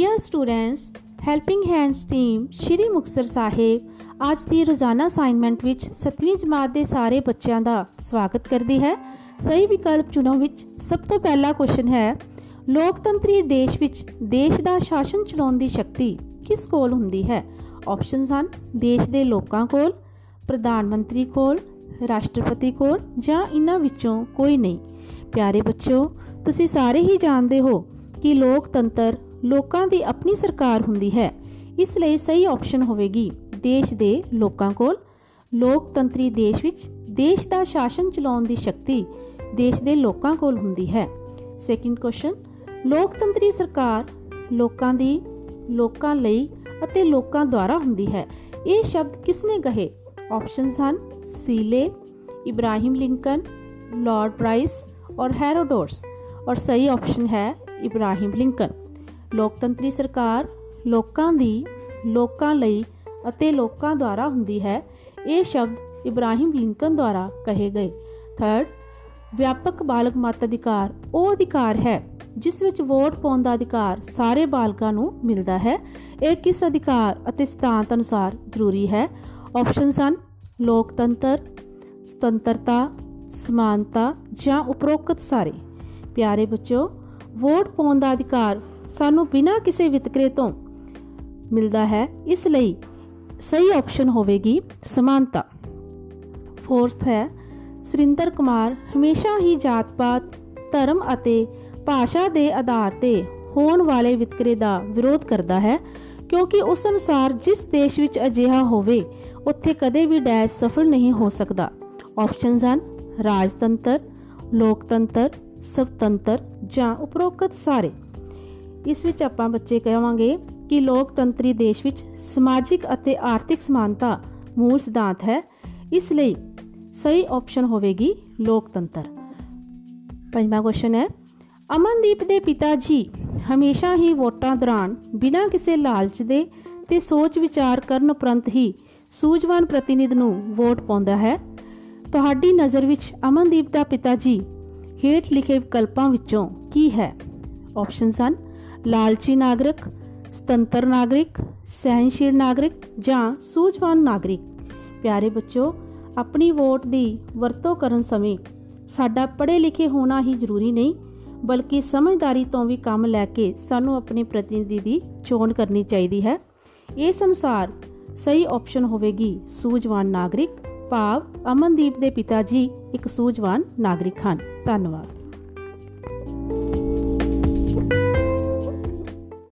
Dear students helping hands team Shri Muktsar Sahib ਅੱਜ ਦੀ ਰੋਜ਼ਾਨਾ ਅਸਾਈਨਮੈਂਟ ਵਿੱਚ 7ਵੀਂ ਜਮਾਤ ਦੇ ਸਾਰੇ ਬੱਚਿਆਂ ਦਾ ਸਵਾਗਤ ਕਰਦੀ ਹੈ। ਸਹੀ ਵਿਕਲਪ ਚੁਣੋ ਵਿੱਚ ਸਭ ਤੋਂ ਪਹਿਲਾ ਕੁਐਸਚਨ ਹੈ, ਲੋਕਤੰਤਰੀ ਦੇਸ਼ ਵਿੱਚ ਦੇਸ਼ ਦਾ ਸ਼ਾਸਨ ਚਲਾਉਣ ਦੀ ਸ਼ਕਤੀ ਕਿਸ ਕੋਲ ਹੁੰਦੀ ਹੈ? ਆਪਸ਼ਨਸ ਹਨ, ਦੇਸ਼ ਦੇ ਲੋਕਾਂ ਕੋਲ, ਪ੍ਰਧਾਨ ਮੰਤਰੀ ਕੋਲ, ਰਾਸ਼ਟਰਪਤੀ ਕੋਲ ਜਾਂ ਇਹਨਾਂ ਵਿੱਚੋਂ ਕੋਈ ਨਹੀਂ। ਪਿਆਰੇ ਬੱਚਿਓ, ਤੁਸੀਂ ਸਾਰੇ ਹੀ ਜਾਣਦੇ ਹੋ ਕਿ ਲੋਕਤੰਤਰ ਲੋਕਾਂ ਦੀ ਆਪਣੀ ਸਰਕਾਰ ਹੁੰਦੀ ਹੈ। ਇਸ ਲਈ ਸਹੀ ਆਪਸ਼ਨ ਹੋਵੇਗੀ ਦੇਸ਼ ਦੇ ਲੋਕਾਂ ਕੋਲ। ਲੋਕਤੰਤਰੀ ਦੇਸ਼ ਵਿੱਚ ਦੇਸ਼ ਦਾ ਸ਼ਾਸਨ ਚਲਾਉਣ ਦੀ ਸ਼ਕਤੀ ਦੇਸ਼ ਦੇ ਲੋਕਾਂ ਕੋਲ ਹੁੰਦੀ ਹੈ। ਸੈਕਿੰਡ ਕੁਐਸਚਨ ਲੋਕਤੰਤਰੀ ਸਰਕਾਰ ਲੋਕਾਂ ਦੀ, ਲੋਕਾਂ ਲਈ ਅਤੇ ਲੋਕਾਂ ਦੁਆਰਾ ਹੁੰਦੀ ਹੈ। ਇਹ ਸ਼ਬਦ ਕਿਸਨੇ ਕਹੇ? ਆਪਸ਼ਨਸ ਹਨ ਸੀਲੇ ਇਬਰਾਹਿਮ ਲਿੰਕਨ, ਲਾਰਡ ਪ੍ਰਾਈਸ ਔਰ ਹੈਰੋਡੋਟਸ ਔਰ ਸਹੀ ਆਪਸ਼ਨ ਹੈ ਇਬਰਾਹਿਮ ਲਿੰਕਨ। ਲੋਕਤੰਤਰੀ ਸਰਕਾਰ ਲੋਕਾਂ ਦੀ, ਲੋਕਾਂ ਲਈ ਅਤੇ ਲੋਕਾਂ ਦੁਆਰਾ ਹੁੰਦੀ ਹੈ, ਇਹ ਸ਼ਬਦ ਇਬਰਾਹਿਮ ਲਿੰਕਨ ਦੁਆਰਾ ਕਹੇ ਗਏ। ਥਰਡ ਵਿਆਪਕ ਬਾਲਗ ਮਤ ਅਧਿਕਾਰ, ਉਹ ਅਧਿਕਾਰ ਹੈ, ਜਿਸ ਵਿੱਚ ਵੋਟ ਪਾਉਣ ਦਾ ਅਧਿਕਾਰ ਸਾਰੇ ਬਾਲਗਾਂ ਨੂੰ ਮਿਲਦਾ ਹੈ। ਇਹ ਕਿਸ ਅਧਿਕਾਰ ਅਤੇ ਸਿਧਾਂਤ ਅਨੁਸਾਰ ਜ਼ਰੂਰੀ ਹੈ? ਆਪਸ਼ਨਸ ਹਨ, ਲੋਕਤੰਤਰ, ਸੁਤੰਤਰਤਾ, ਸਮਾਨਤਾ ਜਾਂ ਉਪਰੋਕਤ ਸਾਰੇ। ਪਿਆਰੇ ਬੱਚਿਓ, ਵੋਟ ਪਾਉਣ ਦਾ ਅਧਿਕਾਰ ਸਾਨੂੰ ਬਿਨਾਂ ਕਿਸੇ ਵਿਤਕਰੇ ਤੋਂ ਮਿਲਦਾ ਹੈ, ਇਸ ਲਈ ਸਹੀ ਆਪਸ਼ਨ ਹੋਵੇਗੀ ਸਮਾਨਤਾ। ਫੋਰਥ ਹੈ, ਸ੍ਰਿੰਦਰ ਕੁਮਾਰ ਹਮੇਸ਼ਾ ਹੀ ਜਾਤ-ਪਾਤ, ਧਰਮ ਅਤੇ ਭਾਸ਼ਾ ਦੇ ਆਧਾਰ ਤੇ ਹੋਣ ਵਾਲੇ ਵਿਤਕਰੇ ਦਾ ਵਿਰੋਧ ਕਰਦਾ ਹੈ, ਕਿਉਂਕਿ ਉਸ ਅਨੁਸਾਰ ਜਿਸ ਦੇਸ਼ ਵਿੱਚ ਅਜਿਹਾ ਹੋਵੇ, ਉੱਥੇ ਕਦੇ ਵੀ ਡੈਸ਼ ਸਫਲ ਨਹੀਂ ਹੋ ਸਕਦਾ। ਆਪਸ਼ਨਸ ਹਨ, ਰਾਜਤੰਤਰ, ਲੋਕਤੰਤਰ, ਸਵਤੰਤਰ ਜਾਂ ਉਪਰੋਕਤ ਸਾਰੇ। ਇਸ ਵਿੱਚ ਆਪਾਂ ਬੱਚੇ ਕਹਾਂਗੇ ਕਿ ਲੋਕਤੰਤਰੀ ਦੇਸ਼ ਵਿੱਚ ਸਮਾਜਿਕ ਅਤੇ ਆਰਥਿਕ ਸਮਾਨਤਾ ਮੂਲ ਸਿਧਾਂਤ ਹੈ। ਇਸ ਲਈ ਸਹੀ ਆਪਸ਼ਨ ਹੋਵੇਗੀ ਲੋਕਤੰਤਰ। ਪੰਜਵਾਂ ਕੁਐਸਚਨ ਹੈ, ਅਮਨਦੀਪ ਦੇ ਪਿਤਾ ਜੀ ਹਮੇਸ਼ਾ ਹੀ ਵੋਟਾਂ ਦੌਰਾਨ ਬਿਨਾਂ ਕਿਸੇ ਲਾਲਚ ਦੇ ਤੇ ਸੋਚ ਵਿਚਾਰ ਕਰਨ ਉਪਰੰਤ ਹੀ ਸੂਝਵਾਨ ਪ੍ਰਤੀਨਿਧ ਨੂੰ ਵੋਟ ਪਾਉਂਦਾ ਹੈ। ਤੁਹਾਡੀ ਨਜ਼ਰ ਵਿੱਚ ਅਮਨਦੀਪ ਦਾ ਪਿਤਾ ਜੀ ਹੇਠ ਲਿਖੇ ਵਿਕਲਪਾਂ ਵਿੱਚੋਂ ਕੀ ਹੈ? ਆਪਸ਼ਨਸ ਹਨ ਲਾਲਚੀ ਨਾਗਰਿਕ, ਸੁਤੰਤਰ ਨਾਗਰਿਕ ਸਹਿਨਸ਼ੀਲ ਨਾਗਰਿਕ ਜਾਂ ਸੂਝਵਾਨ ਨਾਗਰਿਕ। ਪਿਆਰੇ ਬੱਚੋ ਆਪਣੀ ਵੋਟ ਦੀ ਵਰਤੋਂ ਕਰਨ ਸਮੇਂ ਸਾਡਾ ਪੜ੍ਹੇ ਲਿਖੇ ਹੋਣਾ ਹੀ ਜ਼ਰੂਰੀ ਨਹੀਂ, ਬਲਕਿ ਸਮਝਦਾਰੀ ਤੋਂ ਵੀ ਕੰਮ ਲੈ ਕੇ ਸਾਨੂੰ ਆਪਣੇ ਪ੍ਰਤੀਨਿਧੀ ਦੀ ਚੋਣ ਕਰਨੀ ਚਾਹੀਦੀ ਹੈ। ਇਸ ਅਨੁਸਾਰ ਸਹੀ ਆਪਸ਼ਨ ਹੋਵੇਗੀ ਸੂਝਵਾਨ ਨਾਗਰਿਕ, ਭਾਵ ਅਮਨਦੀਪ ਦੇ ਪਿਤਾ ਜੀ ਇੱਕ ਸੂਝਵਾਨ ਨਾਗਰਿਕ ਹਨ। ਧੰਨਵਾਦ।